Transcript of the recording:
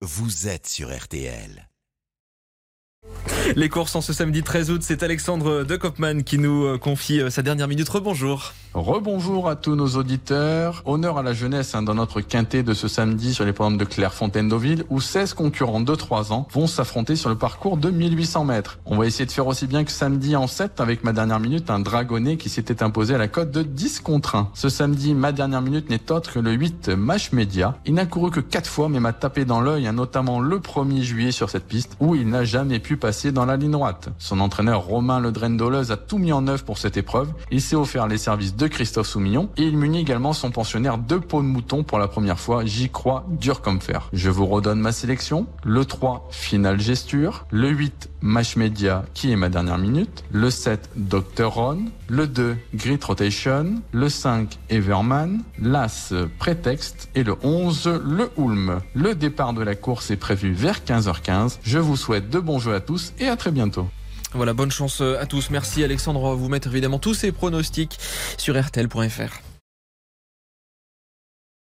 vous êtes sur RTL. Les courses en ce samedi 13 août, c'est Alexandre de Kopman qui nous euh, confie euh, sa dernière minute. Rebonjour. Rebonjour à tous nos auditeurs. Honneur à la jeunesse hein, dans notre quintet de ce samedi sur les programmes de Clairefontaine-Deauville où 16 concurrents de 3 ans vont s'affronter sur le parcours de 1800 mètres. On va essayer de faire aussi bien que samedi en 7 avec ma dernière minute un dragonnet qui s'était imposé à la cote de 10 contre 1. Ce samedi, ma dernière minute n'est autre que le 8 Mash Media. Il n'a couru que 4 fois mais m'a tapé dans l'œil, hein, notamment le 1er juillet sur cette piste où il n'a jamais pu passer dans la ligne droite. Son entraîneur Romain Ledren-Doleuse a tout mis en œuvre pour cette épreuve. Il s'est offert les services de Christophe Soumillon et il munit également son pensionnaire de peau de mouton pour la première fois. J'y crois dur comme fer. Je vous redonne ma sélection. Le 3, Final Gesture. Le 8, Mash Media, qui est ma dernière minute. Le 7, Dr. Ron. Le 2, Grit Rotation. Le 5, Everman. L'As, Prétexte. Et le 11, le Ulm. Le départ de la course est prévu vers 15h15. Je vous souhaite de bons jeux à tous et à très bientôt. Voilà, bonne chance à tous. Merci Alexandre. On va vous mettre évidemment tous ces pronostics sur RTL.fr.